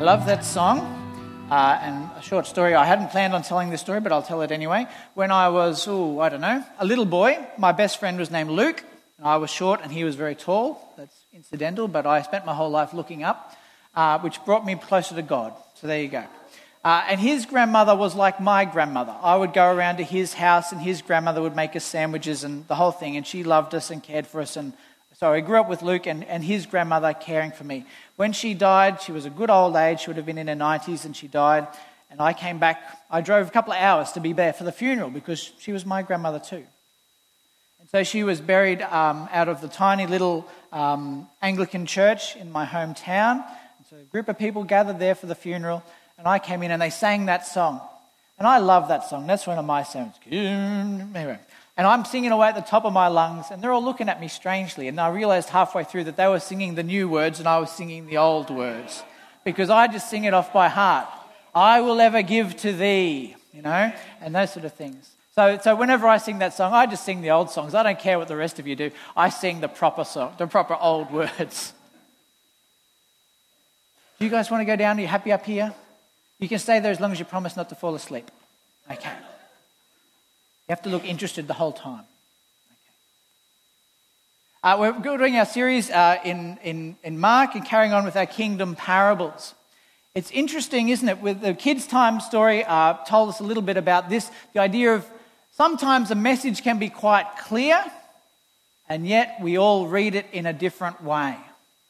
Love that song. Uh, and a short story, I hadn't planned on telling this story, but I'll tell it anyway. When I was, oh, I don't know, a little boy, my best friend was named Luke, and I was short and he was very tall. That's incidental, but I spent my whole life looking up, uh, which brought me closer to God. So there you go. Uh, and his grandmother was like my grandmother. I would go around to his house, and his grandmother would make us sandwiches and the whole thing, and she loved us and cared for us and so I grew up with Luke and, and his grandmother caring for me. When she died, she was a good old age. She would have been in her 90s and she died. And I came back. I drove a couple of hours to be there for the funeral because she was my grandmother too. And so she was buried um, out of the tiny little um, Anglican church in my hometown. And so a group of people gathered there for the funeral. And I came in and they sang that song. And I love that song. That's one of my songs. Anyway, and I'm singing away at the top of my lungs, and they're all looking at me strangely. And I realized halfway through that they were singing the new words and I was singing the old words because I just sing it off by heart. I will ever give to thee, you know, and those sort of things. So, so whenever I sing that song, I just sing the old songs. I don't care what the rest of you do. I sing the proper song, the proper old words. Do you guys want to go down? Are you happy up here? You can stay there as long as you promise not to fall asleep. Okay. You have to look interested the whole time. Okay. Uh, we're doing our series uh, in, in, in Mark and carrying on with our kingdom parables. It's interesting, isn't it? With the kids' time story, uh, told us a little bit about this the idea of sometimes a message can be quite clear, and yet we all read it in a different way.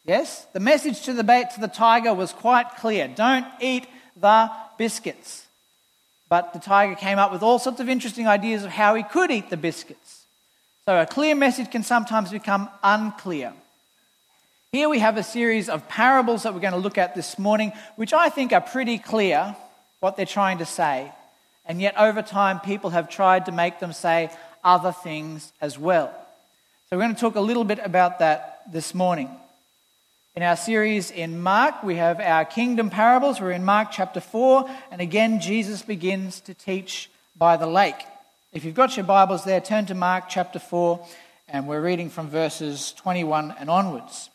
Yes? The message to the, to the tiger was quite clear don't eat the biscuits. But the tiger came up with all sorts of interesting ideas of how he could eat the biscuits. So a clear message can sometimes become unclear. Here we have a series of parables that we're going to look at this morning, which I think are pretty clear what they're trying to say. And yet, over time, people have tried to make them say other things as well. So, we're going to talk a little bit about that this morning. In our series in Mark, we have our kingdom parables. We're in Mark chapter 4, and again, Jesus begins to teach by the lake. If you've got your Bibles there, turn to Mark chapter 4, and we're reading from verses 21 and onwards.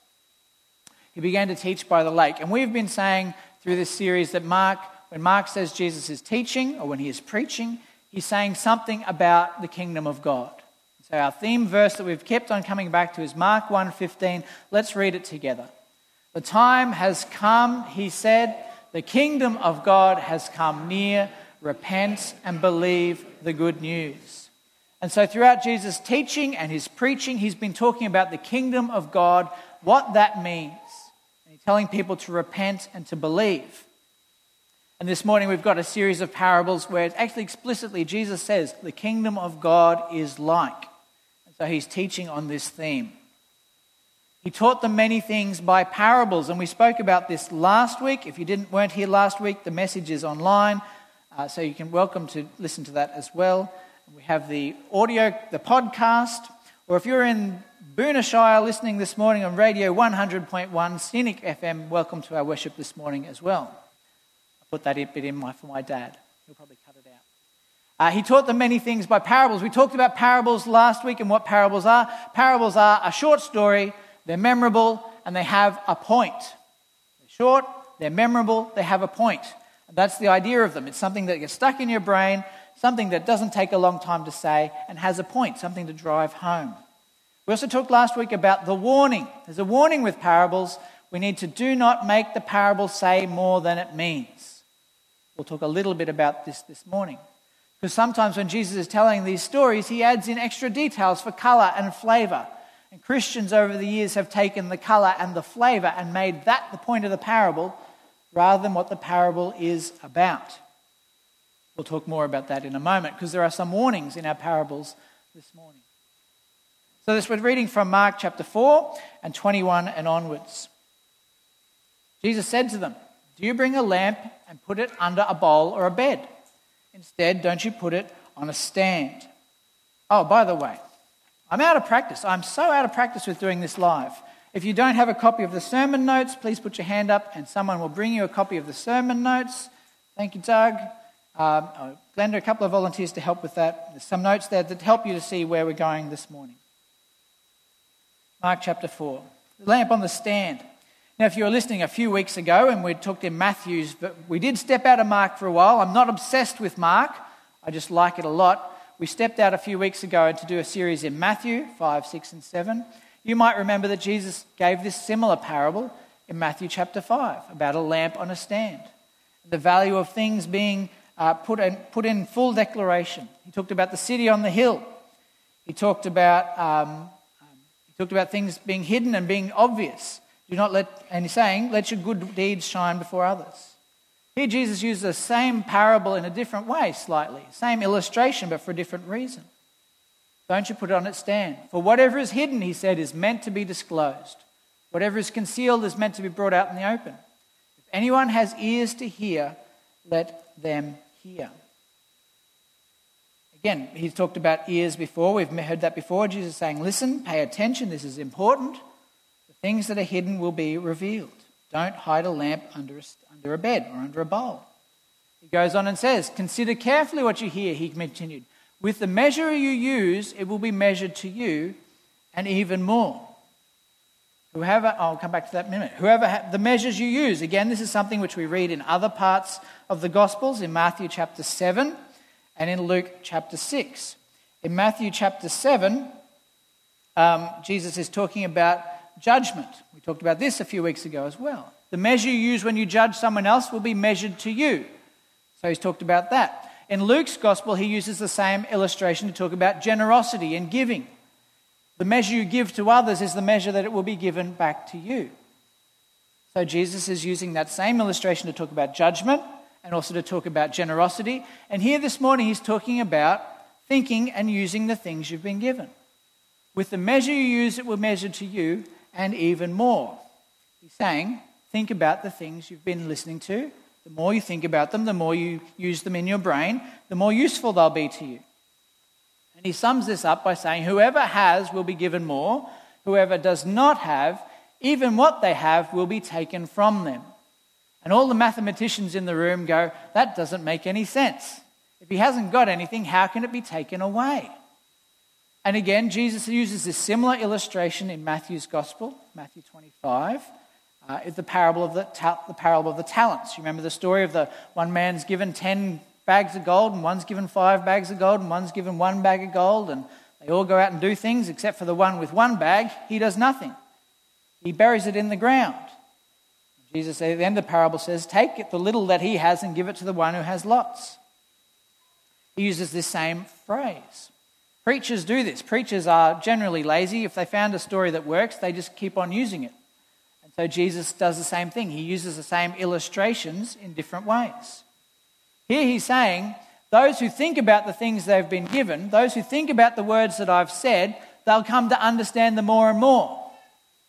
He began to teach by the lake. And we've been saying through this series that Mark, when Mark says Jesus is teaching or when he is preaching, he's saying something about the kingdom of God. So our theme verse that we've kept on coming back to is Mark 1:15. Let's read it together. The time has come, he said, the kingdom of God has come near. Repent and believe the good news. And so, throughout Jesus' teaching and his preaching, he's been talking about the kingdom of God, what that means. And he's telling people to repent and to believe. And this morning, we've got a series of parables where it's actually explicitly Jesus says, the kingdom of God is like. And so, he's teaching on this theme. He taught them many things by parables, and we spoke about this last week. If you didn't weren't here last week, the message is online, uh, so you can welcome to listen to that as well. We have the audio, the podcast, or if you're in Boonah Shire listening this morning on radio 100.1 Scenic FM, welcome to our worship this morning as well. I put that bit in my, for my dad. He'll probably cut it out. Uh, he taught them many things by parables. We talked about parables last week and what parables are. Parables are a short story they're memorable, and they have a point. They're short, they're memorable, they have a point. That's the idea of them. It's something that gets stuck in your brain, something that doesn't take a long time to say, and has a point, something to drive home. We also talked last week about the warning. There's a warning with parables. We need to do not make the parable say more than it means. We'll talk a little bit about this this morning. Because sometimes when Jesus is telling these stories, he adds in extra details for color and flavor. And Christians over the years have taken the color and the flavor and made that the point of the parable rather than what the parable is about. We'll talk more about that in a moment because there are some warnings in our parables this morning. So, this we're reading from Mark chapter 4 and 21 and onwards. Jesus said to them, Do you bring a lamp and put it under a bowl or a bed? Instead, don't you put it on a stand? Oh, by the way, I'm out of practice. I'm so out of practice with doing this live. If you don't have a copy of the sermon notes, please put your hand up and someone will bring you a copy of the sermon notes. Thank you, Doug. Um, oh, Glenda, a couple of volunteers to help with that. There's some notes there that help you to see where we're going this morning. Mark chapter 4. The lamp on the stand. Now, if you were listening a few weeks ago and we talked in Matthew's, but we did step out of Mark for a while. I'm not obsessed with Mark, I just like it a lot. We stepped out a few weeks ago to do a series in Matthew 5, 6, and 7. You might remember that Jesus gave this similar parable in Matthew chapter 5 about a lamp on a stand, the value of things being uh, put, in, put in full declaration. He talked about the city on the hill. He talked about, um, he talked about things being hidden and being obvious. Do not let, and he's saying, let your good deeds shine before others. Here, Jesus uses the same parable in a different way, slightly. Same illustration, but for a different reason. Don't you put it on its stand. For whatever is hidden, he said, is meant to be disclosed. Whatever is concealed is meant to be brought out in the open. If anyone has ears to hear, let them hear. Again, he's talked about ears before. We've heard that before. Jesus saying, listen, pay attention, this is important. The things that are hidden will be revealed. Don't hide a lamp under a, under a bed or under a bowl. He goes on and says, Consider carefully what you hear, he continued. With the measure you use, it will be measured to you, and even more. Whoever, I'll come back to that in a minute. Whoever, ha- the measures you use, again, this is something which we read in other parts of the Gospels, in Matthew chapter 7 and in Luke chapter 6. In Matthew chapter 7, um, Jesus is talking about judgment. We talked about this a few weeks ago as well. The measure you use when you judge someone else will be measured to you. So he's talked about that. In Luke's gospel, he uses the same illustration to talk about generosity and giving. The measure you give to others is the measure that it will be given back to you. So Jesus is using that same illustration to talk about judgment and also to talk about generosity. And here this morning, he's talking about thinking and using the things you've been given. With the measure you use, it will measure to you and even more. He's saying, think about the things you've been listening to. The more you think about them, the more you use them in your brain, the more useful they'll be to you. And he sums this up by saying, Whoever has will be given more, whoever does not have, even what they have will be taken from them. And all the mathematicians in the room go, That doesn't make any sense. If he hasn't got anything, how can it be taken away? And again, Jesus uses this similar illustration in Matthew's Gospel, Matthew 25. Uh, the parable, of the, ta- the parable of the talents. You remember the story of the one man's given 10 bags of gold, and one's given five bags of gold, and one's given one bag of gold, and they all go out and do things, except for the one with one bag, he does nothing. He buries it in the ground. Jesus at the end of the parable says, Take the little that he has and give it to the one who has lots. He uses this same phrase. Preachers do this. Preachers are generally lazy. If they found a story that works, they just keep on using it. And so Jesus does the same thing. He uses the same illustrations in different ways. Here he's saying, those who think about the things they've been given, those who think about the words that I've said, they'll come to understand them more and more.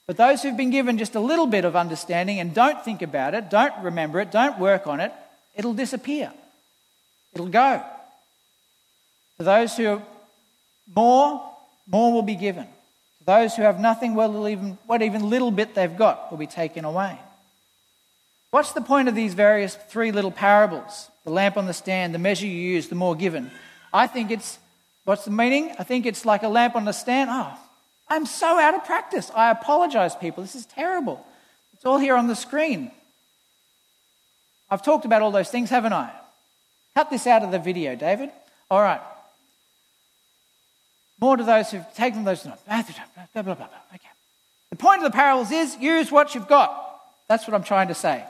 But those who've been given just a little bit of understanding and don't think about it, don't remember it, don't work on it, it'll disappear. It'll go. For those who more, more will be given. To those who have nothing, well, even, what even little bit they've got will be taken away. What's the point of these various three little parables? The lamp on the stand, the measure you use, the more given. I think it's, what's the meaning? I think it's like a lamp on the stand. Oh, I'm so out of practice. I apologize, people. This is terrible. It's all here on the screen. I've talked about all those things, haven't I? Cut this out of the video, David. All right. More to those who've taken those notes. Blah, blah, blah, blah. Okay. The point of the parables is use what you've got. That's what I'm trying to say.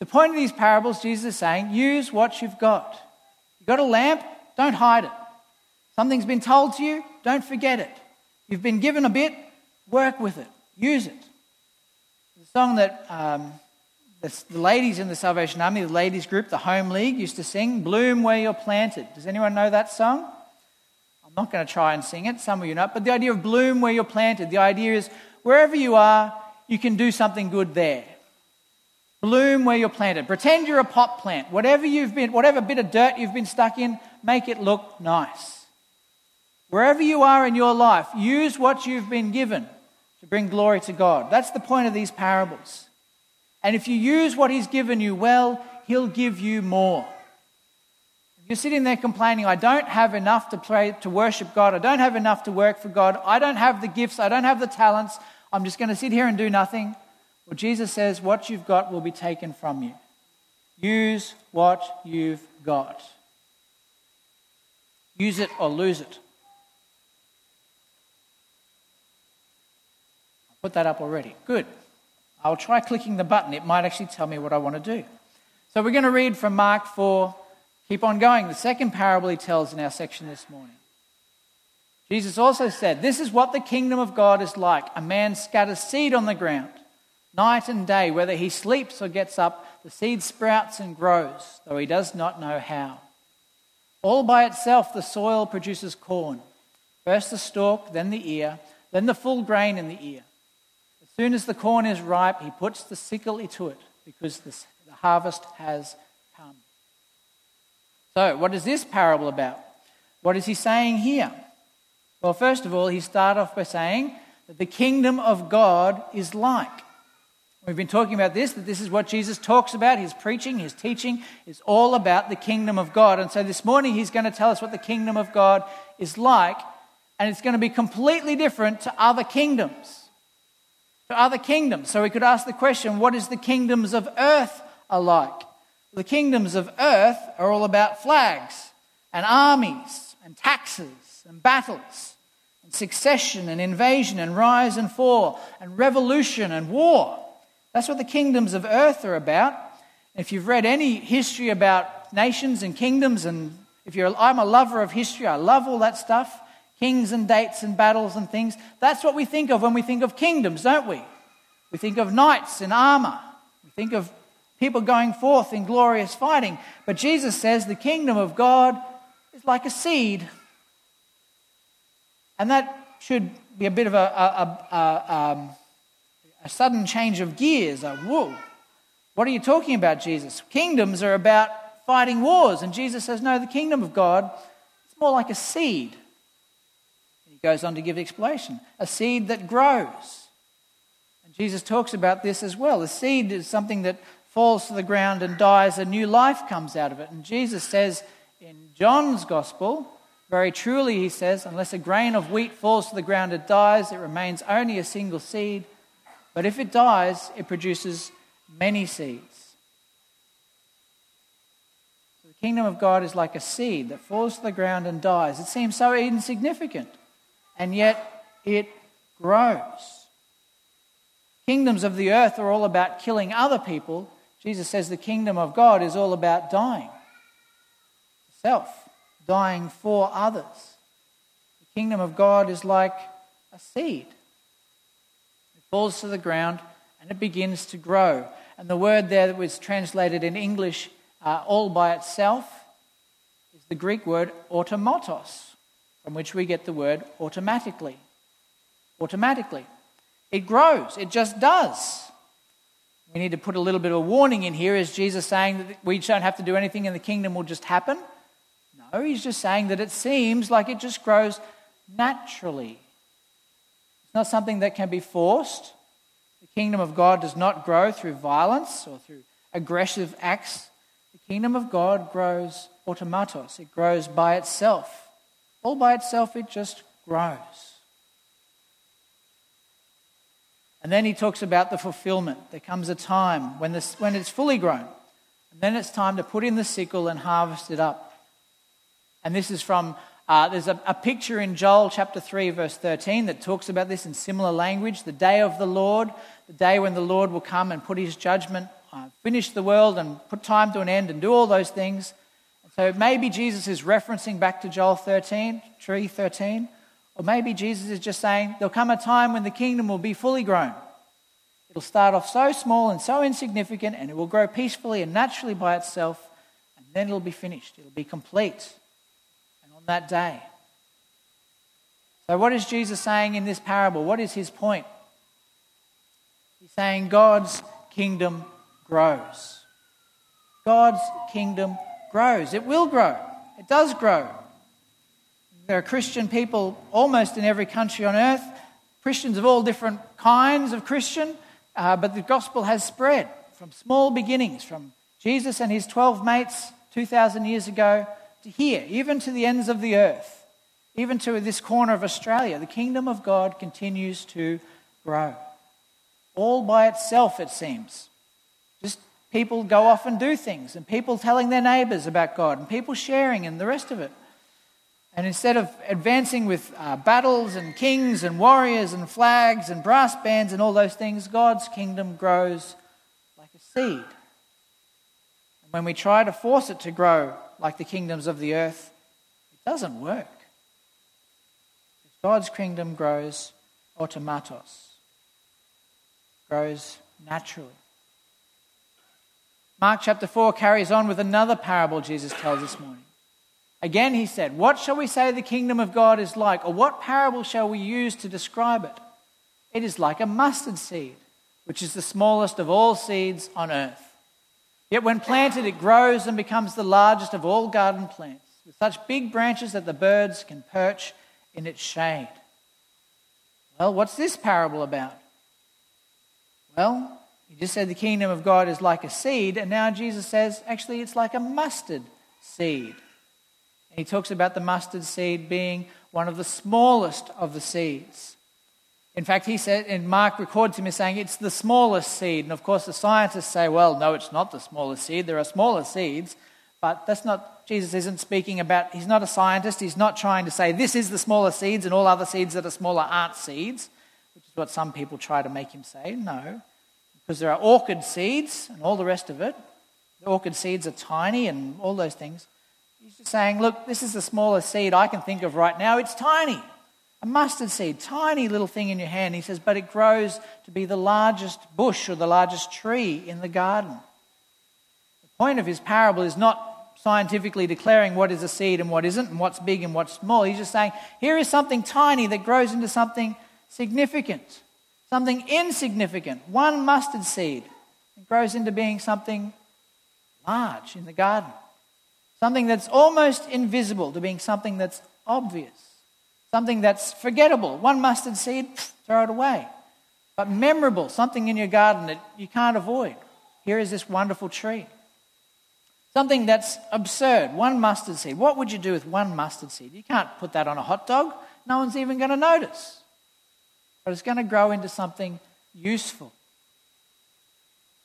The point of these parables, Jesus is saying, use what you've got. You've got a lamp, don't hide it. Something's been told to you, don't forget it. You've been given a bit, work with it, use it. The song that um, the, the ladies in the Salvation Army, the ladies group, the Home League, used to sing, Bloom Where You're Planted. Does anyone know that song? I'm not going to try and sing it, some of you know, but the idea of bloom where you're planted, the idea is wherever you are, you can do something good there. Bloom where you're planted. Pretend you're a pot plant. Whatever you've been, whatever bit of dirt you've been stuck in, make it look nice. Wherever you are in your life, use what you've been given to bring glory to God. That's the point of these parables. And if you use what He's given you well, He'll give you more. You're sitting there complaining, I don't have enough to pray to worship God. I don't have enough to work for God. I don't have the gifts. I don't have the talents. I'm just going to sit here and do nothing. Well, Jesus says, What you've got will be taken from you. Use what you've got. Use it or lose it. I'll put that up already. Good. I'll try clicking the button. It might actually tell me what I want to do. So we're going to read from Mark 4. Keep on going. The second parable he tells in our section this morning. Jesus also said, This is what the kingdom of God is like. A man scatters seed on the ground. Night and day, whether he sleeps or gets up, the seed sprouts and grows, though he does not know how. All by itself, the soil produces corn. First the stalk, then the ear, then the full grain in the ear. As soon as the corn is ripe, he puts the sickle into it, because the harvest has. So, what is this parable about? What is he saying here? Well, first of all, he started off by saying that the kingdom of God is like. We've been talking about this, that this is what Jesus talks about. His preaching, his teaching is all about the kingdom of God. And so this morning he's going to tell us what the kingdom of God is like, and it's going to be completely different to other kingdoms. To other kingdoms. So we could ask the question what is the kingdoms of earth alike? The kingdoms of earth are all about flags and armies and taxes and battles and succession and invasion and rise and fall and revolution and war. That's what the kingdoms of earth are about. If you've read any history about nations and kingdoms, and if you're, I'm a lover of history, I love all that stuff kings and dates and battles and things. That's what we think of when we think of kingdoms, don't we? We think of knights in armor, we think of people going forth in glorious fighting. But Jesus says the kingdom of God is like a seed and that should be a bit of a, a, a, um, a sudden change of gears. A, whoa, what are you talking about, Jesus? Kingdoms are about fighting wars. And Jesus says, no, the kingdom of God is more like a seed. He goes on to give explanation a seed that grows. And Jesus talks about this as well. A seed is something that falls to the ground and dies, a new life comes out of it. And Jesus says in John's gospel, very truly, he says, unless a grain of wheat falls to the ground, it dies, it remains only a single seed. But if it dies, it produces many seeds. So the kingdom of God is like a seed that falls to the ground and dies. It seems so insignificant, and yet it grows. Kingdoms of the earth are all about killing other people. Jesus says the kingdom of God is all about dying. Self dying for others. The kingdom of God is like a seed. It falls to the ground and it begins to grow. And the word there that was translated in English uh, all by itself is the Greek word automatos, from which we get the word automatically. Automatically. It grows, it just does. We need to put a little bit of a warning in here. Is Jesus saying that we don't have to do anything and the kingdom will just happen? No, he's just saying that it seems like it just grows naturally. It's not something that can be forced. The kingdom of God does not grow through violence or through aggressive acts. The kingdom of God grows automatos, it grows by itself. All by itself, it just grows. And then he talks about the fulfillment. There comes a time when, this, when it's fully grown, and then it's time to put in the sickle and harvest it up. And this is from, uh, there's a, a picture in Joel chapter 3, verse 13, that talks about this in similar language the day of the Lord, the day when the Lord will come and put his judgment, uh, finish the world and put time to an end and do all those things. So maybe Jesus is referencing back to Joel 13, 3 13, or maybe Jesus is just saying there'll come a time when the kingdom will be fully grown. It'll start off so small and so insignificant, and it will grow peacefully and naturally by itself, and then it'll be finished. It'll be complete And on that day. So, what is Jesus saying in this parable? What is his point? He's saying God's kingdom grows. God's kingdom grows. It will grow. It does grow. There are Christian people almost in every country on earth, Christians of all different kinds of Christian, uh, but the gospel has spread from small beginnings, from Jesus and his 12 mates 2,000 years ago to here, even to the ends of the earth, even to this corner of Australia. The kingdom of God continues to grow. all by itself, it seems. Just people go off and do things, and people telling their neighbors about God, and people sharing, and the rest of it. And instead of advancing with uh, battles and kings and warriors and flags and brass bands and all those things, God's kingdom grows like a seed. And when we try to force it to grow like the kingdoms of the earth, it doesn't work. God's kingdom grows automatos, grows naturally. Mark chapter 4 carries on with another parable Jesus tells this morning. Again, he said, What shall we say the kingdom of God is like? Or what parable shall we use to describe it? It is like a mustard seed, which is the smallest of all seeds on earth. Yet when planted, it grows and becomes the largest of all garden plants, with such big branches that the birds can perch in its shade. Well, what's this parable about? Well, he just said the kingdom of God is like a seed, and now Jesus says actually it's like a mustard seed. And he talks about the mustard seed being one of the smallest of the seeds. In fact, he said, and Mark records him as saying it's the smallest seed. And of course, the scientists say, well, no, it's not the smallest seed. There are smaller seeds. But that's not, Jesus isn't speaking about, he's not a scientist. He's not trying to say this is the smallest seeds and all other seeds that are smaller aren't seeds, which is what some people try to make him say. No. Because there are orchid seeds and all the rest of it. The orchid seeds are tiny and all those things. He's just saying, look, this is the smallest seed I can think of right now. It's tiny. A mustard seed, tiny little thing in your hand. He says, but it grows to be the largest bush or the largest tree in the garden. The point of his parable is not scientifically declaring what is a seed and what isn't, and what's big and what's small. He's just saying, here is something tiny that grows into something significant, something insignificant. One mustard seed grows into being something large in the garden. Something that's almost invisible to being something that's obvious. Something that's forgettable. One mustard seed, throw it away. But memorable, something in your garden that you can't avoid. Here is this wonderful tree. Something that's absurd. One mustard seed. What would you do with one mustard seed? You can't put that on a hot dog. No one's even going to notice. But it's going to grow into something useful.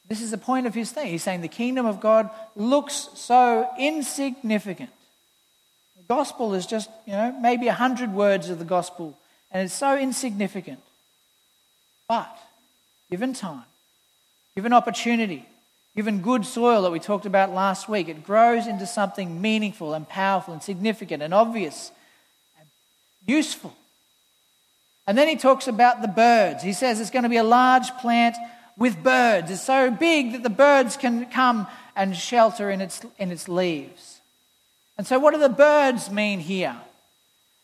This is the point of his thing. He's saying the kingdom of God looks so insignificant. The gospel is just, you know, maybe a hundred words of the gospel, and it's so insignificant. But given time, given opportunity, given good soil that we talked about last week, it grows into something meaningful and powerful and significant and obvious and useful. And then he talks about the birds. He says it's going to be a large plant with birds. It's so big that the birds can come and shelter in its, in its leaves. And so, what do the birds mean here?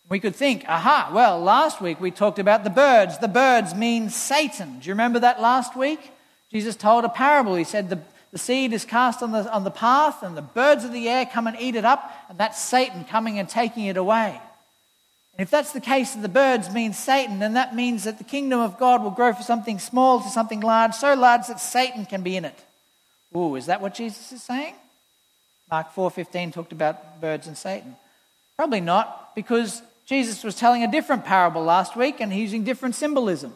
We could think, aha, well, last week we talked about the birds. The birds mean Satan. Do you remember that last week? Jesus told a parable. He said the, the seed is cast on the, on the path, and the birds of the air come and eat it up, and that's Satan coming and taking it away. And if that's the case that the birds mean Satan, then that means that the kingdom of God will grow from something small to something large, so large that Satan can be in it. Ooh, is that what Jesus is saying? Mark 4:15 talked about birds and Satan. Probably not, because Jesus was telling a different parable last week and using different symbolism.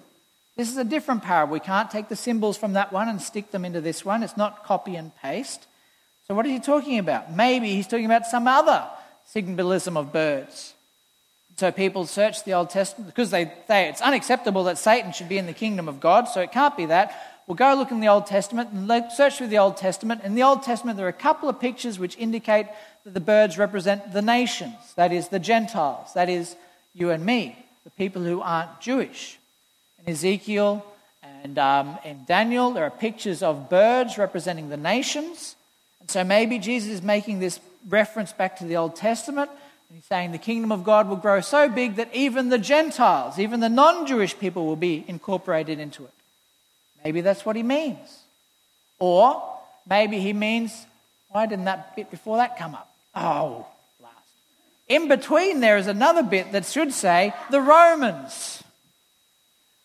This is a different parable. We can't take the symbols from that one and stick them into this one. It's not copy and paste. So what is he talking about? Maybe he's talking about some other symbolism of birds. So people search the Old Testament because they say it's unacceptable that Satan should be in the kingdom of God, so it can't be that. We'll go look in the Old Testament and search through the Old Testament. In the Old Testament, there are a couple of pictures which indicate that the birds represent the nations, that is, the Gentiles, that is, you and me, the people who aren't Jewish. In Ezekiel and um, in Daniel, there are pictures of birds representing the nations. And so maybe Jesus is making this reference back to the Old Testament He's saying the kingdom of God will grow so big that even the Gentiles, even the non Jewish people, will be incorporated into it. Maybe that's what he means. Or maybe he means, why didn't that bit before that come up? Oh, last. In between, there is another bit that should say the Romans.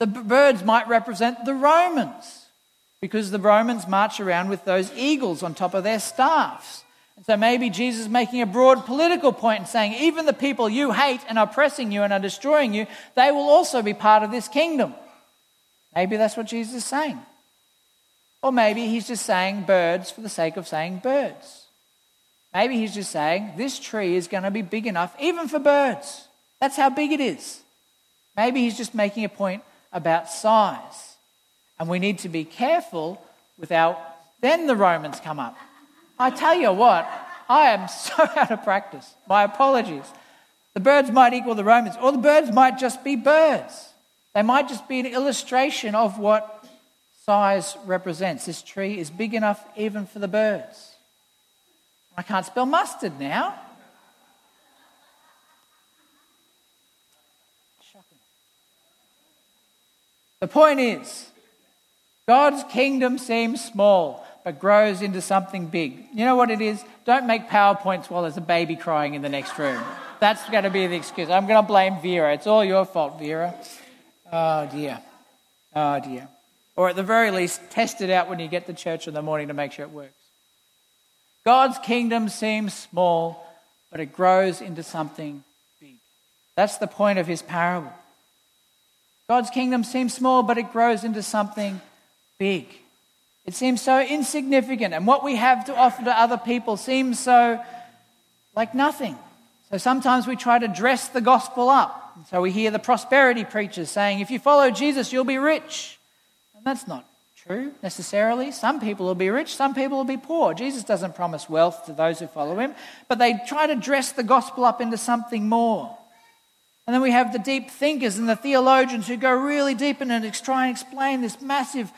The birds might represent the Romans because the Romans march around with those eagles on top of their staffs. So maybe Jesus is making a broad political point and saying, even the people you hate and are oppressing you and are destroying you, they will also be part of this kingdom. Maybe that's what Jesus is saying. Or maybe he's just saying birds for the sake of saying birds. Maybe he's just saying this tree is going to be big enough even for birds. That's how big it is. Maybe he's just making a point about size. And we need to be careful without then the Romans come up. I tell you what, I am so out of practice. My apologies. The birds might equal the Romans, or the birds might just be birds. They might just be an illustration of what size represents. This tree is big enough even for the birds. I can't spell mustard now. Shocking. The point is, God's kingdom seems small but grows into something big. You know what it is? Don't make PowerPoints while there's a baby crying in the next room. That's going to be the excuse. I'm going to blame Vera. It's all your fault, Vera. Oh, dear. Oh, dear. Or at the very least, test it out when you get to church in the morning to make sure it works. God's kingdom seems small, but it grows into something big. That's the point of his parable. God's kingdom seems small, but it grows into something big. It seems so insignificant, and what we have to offer to other people seems so like nothing. So sometimes we try to dress the gospel up. So we hear the prosperity preachers saying, if you follow Jesus, you'll be rich. And that's not true necessarily. Some people will be rich, some people will be poor. Jesus doesn't promise wealth to those who follow him, but they try to dress the gospel up into something more. And then we have the deep thinkers and the theologians who go really deep in and try and explain this massive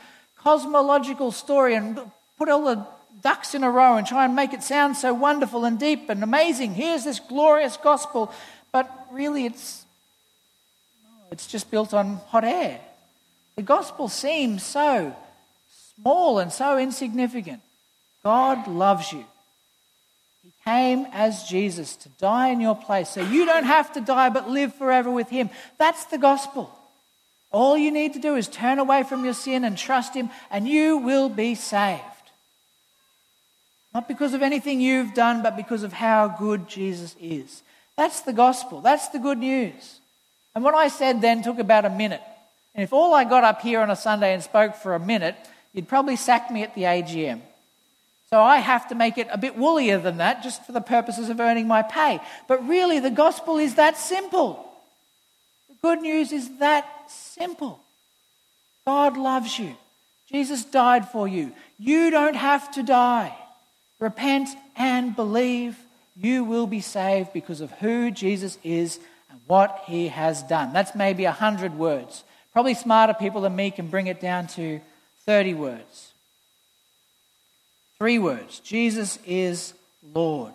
cosmological story and put all the ducks in a row and try and make it sound so wonderful and deep and amazing. Here's this glorious gospel, but really it's it's just built on hot air. The gospel seems so small and so insignificant. God loves you. He came as Jesus to die in your place so you don't have to die but live forever with Him. That's the gospel. All you need to do is turn away from your sin and trust Him, and you will be saved. Not because of anything you've done, but because of how good Jesus is. That's the gospel. That's the good news. And what I said then took about a minute. And if all I got up here on a Sunday and spoke for a minute, you'd probably sack me at the AGM. So I have to make it a bit woollier than that just for the purposes of earning my pay. But really, the gospel is that simple. The good news is that simple. God loves you. Jesus died for you. You don't have to die. Repent and believe. You will be saved because of who Jesus is and what he has done. That's maybe a hundred words. Probably smarter people than me can bring it down to 30 words. Three words Jesus is Lord.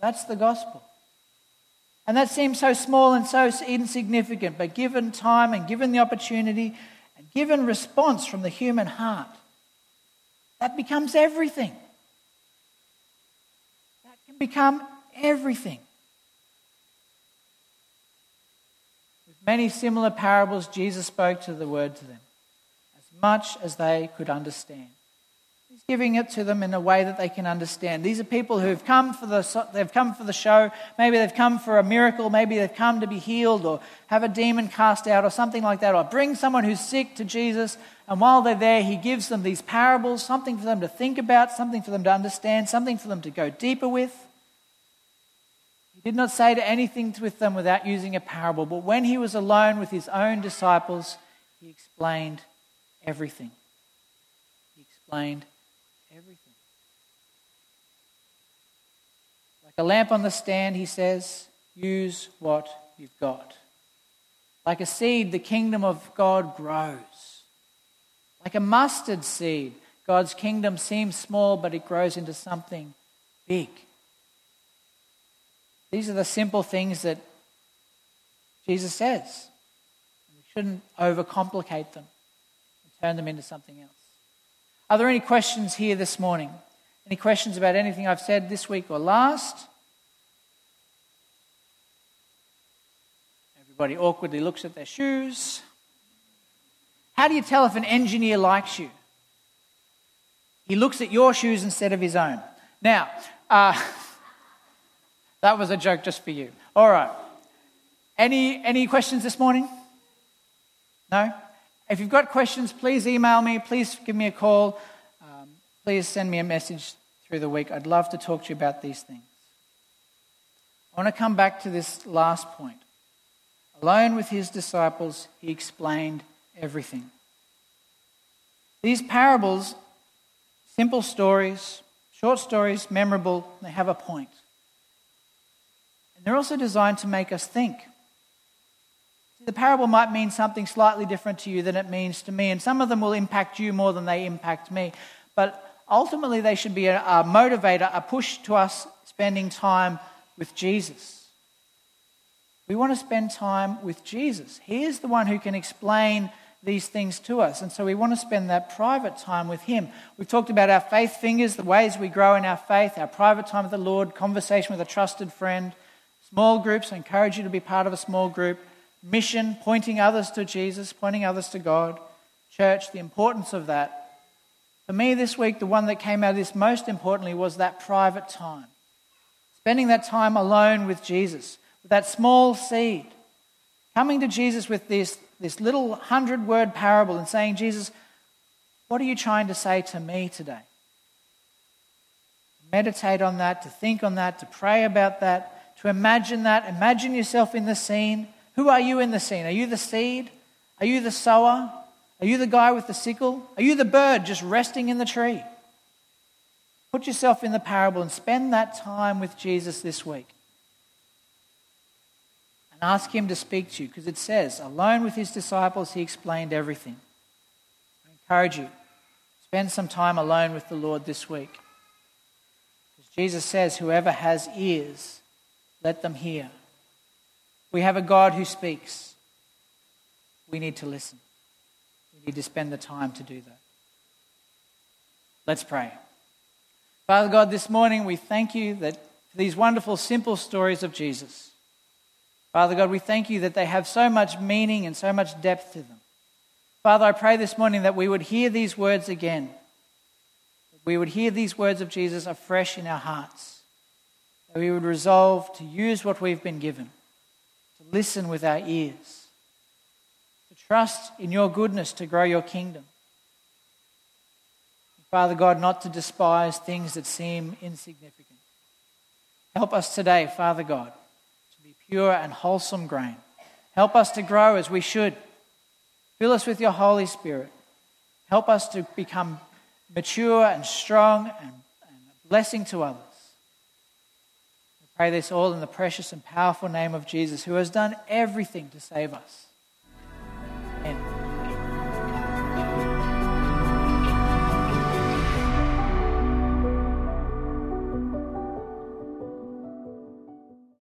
That's the gospel. And that seems so small and so insignificant, but given time and given the opportunity and given response from the human heart, that becomes everything. That can become everything. With many similar parables, Jesus spoke to the word to them as much as they could understand. He's giving it to them in a way that they can understand. These are people who've come for the, they've come for the show. Maybe they've come for a miracle. Maybe they've come to be healed or have a demon cast out or something like that. Or bring someone who's sick to Jesus. And while they're there, he gives them these parables, something for them to think about, something for them to understand, something for them to go deeper with. He did not say to anything with them without using a parable. But when he was alone with his own disciples, he explained everything. He explained everything. Like a lamp on the stand, he says, use what you've got. Like a seed, the kingdom of God grows. Like a mustard seed, God's kingdom seems small, but it grows into something big. These are the simple things that Jesus says. We shouldn't overcomplicate them and turn them into something else. Are there any questions here this morning? Any questions about anything I've said this week or last? Everybody awkwardly looks at their shoes. How do you tell if an engineer likes you? He looks at your shoes instead of his own. Now, uh, that was a joke just for you. All right. Any, any questions this morning? No? If you've got questions, please email me, please give me a call, please send me a message through the week. I'd love to talk to you about these things. I want to come back to this last point. Alone with his disciples, he explained everything. These parables, simple stories, short stories, memorable, they have a point. And they're also designed to make us think. The parable might mean something slightly different to you than it means to me, and some of them will impact you more than they impact me. But ultimately, they should be a, a motivator, a push to us spending time with Jesus. We want to spend time with Jesus. He is the one who can explain these things to us. And so we want to spend that private time with Him. We've talked about our faith fingers, the ways we grow in our faith, our private time with the Lord, conversation with a trusted friend, small groups. I encourage you to be part of a small group mission, pointing others to Jesus, pointing others to God, church, the importance of that. For me this week, the one that came out of this most importantly was that private time. Spending that time alone with Jesus, with that small seed. Coming to Jesus with this, this little hundred word parable and saying, Jesus, what are you trying to say to me today? Meditate on that, to think on that, to pray about that, to imagine that. Imagine yourself in the scene who are you in the scene? Are you the seed? Are you the sower? Are you the guy with the sickle? Are you the bird just resting in the tree? Put yourself in the parable and spend that time with Jesus this week. And ask him to speak to you because it says, alone with his disciples, he explained everything. I encourage you, spend some time alone with the Lord this week. Because Jesus says, whoever has ears, let them hear. We have a God who speaks. We need to listen. Need to spend the time to do that. Let's pray. Father God, this morning we thank you that for these wonderful, simple stories of Jesus. Father God, we thank you that they have so much meaning and so much depth to them. Father, I pray this morning that we would hear these words again. That we would hear these words of Jesus afresh in our hearts. That we would resolve to use what we've been given to listen with our ears, trust in your goodness to grow your kingdom. Father God, not to despise things that seem insignificant. Help us today, Father God, to be pure and wholesome grain. Help us to grow as we should. Fill us with your Holy Spirit. Help us to become mature and strong and, and a blessing to others We pray this all in the precious and powerful name of Jesus, who has done everything to save us and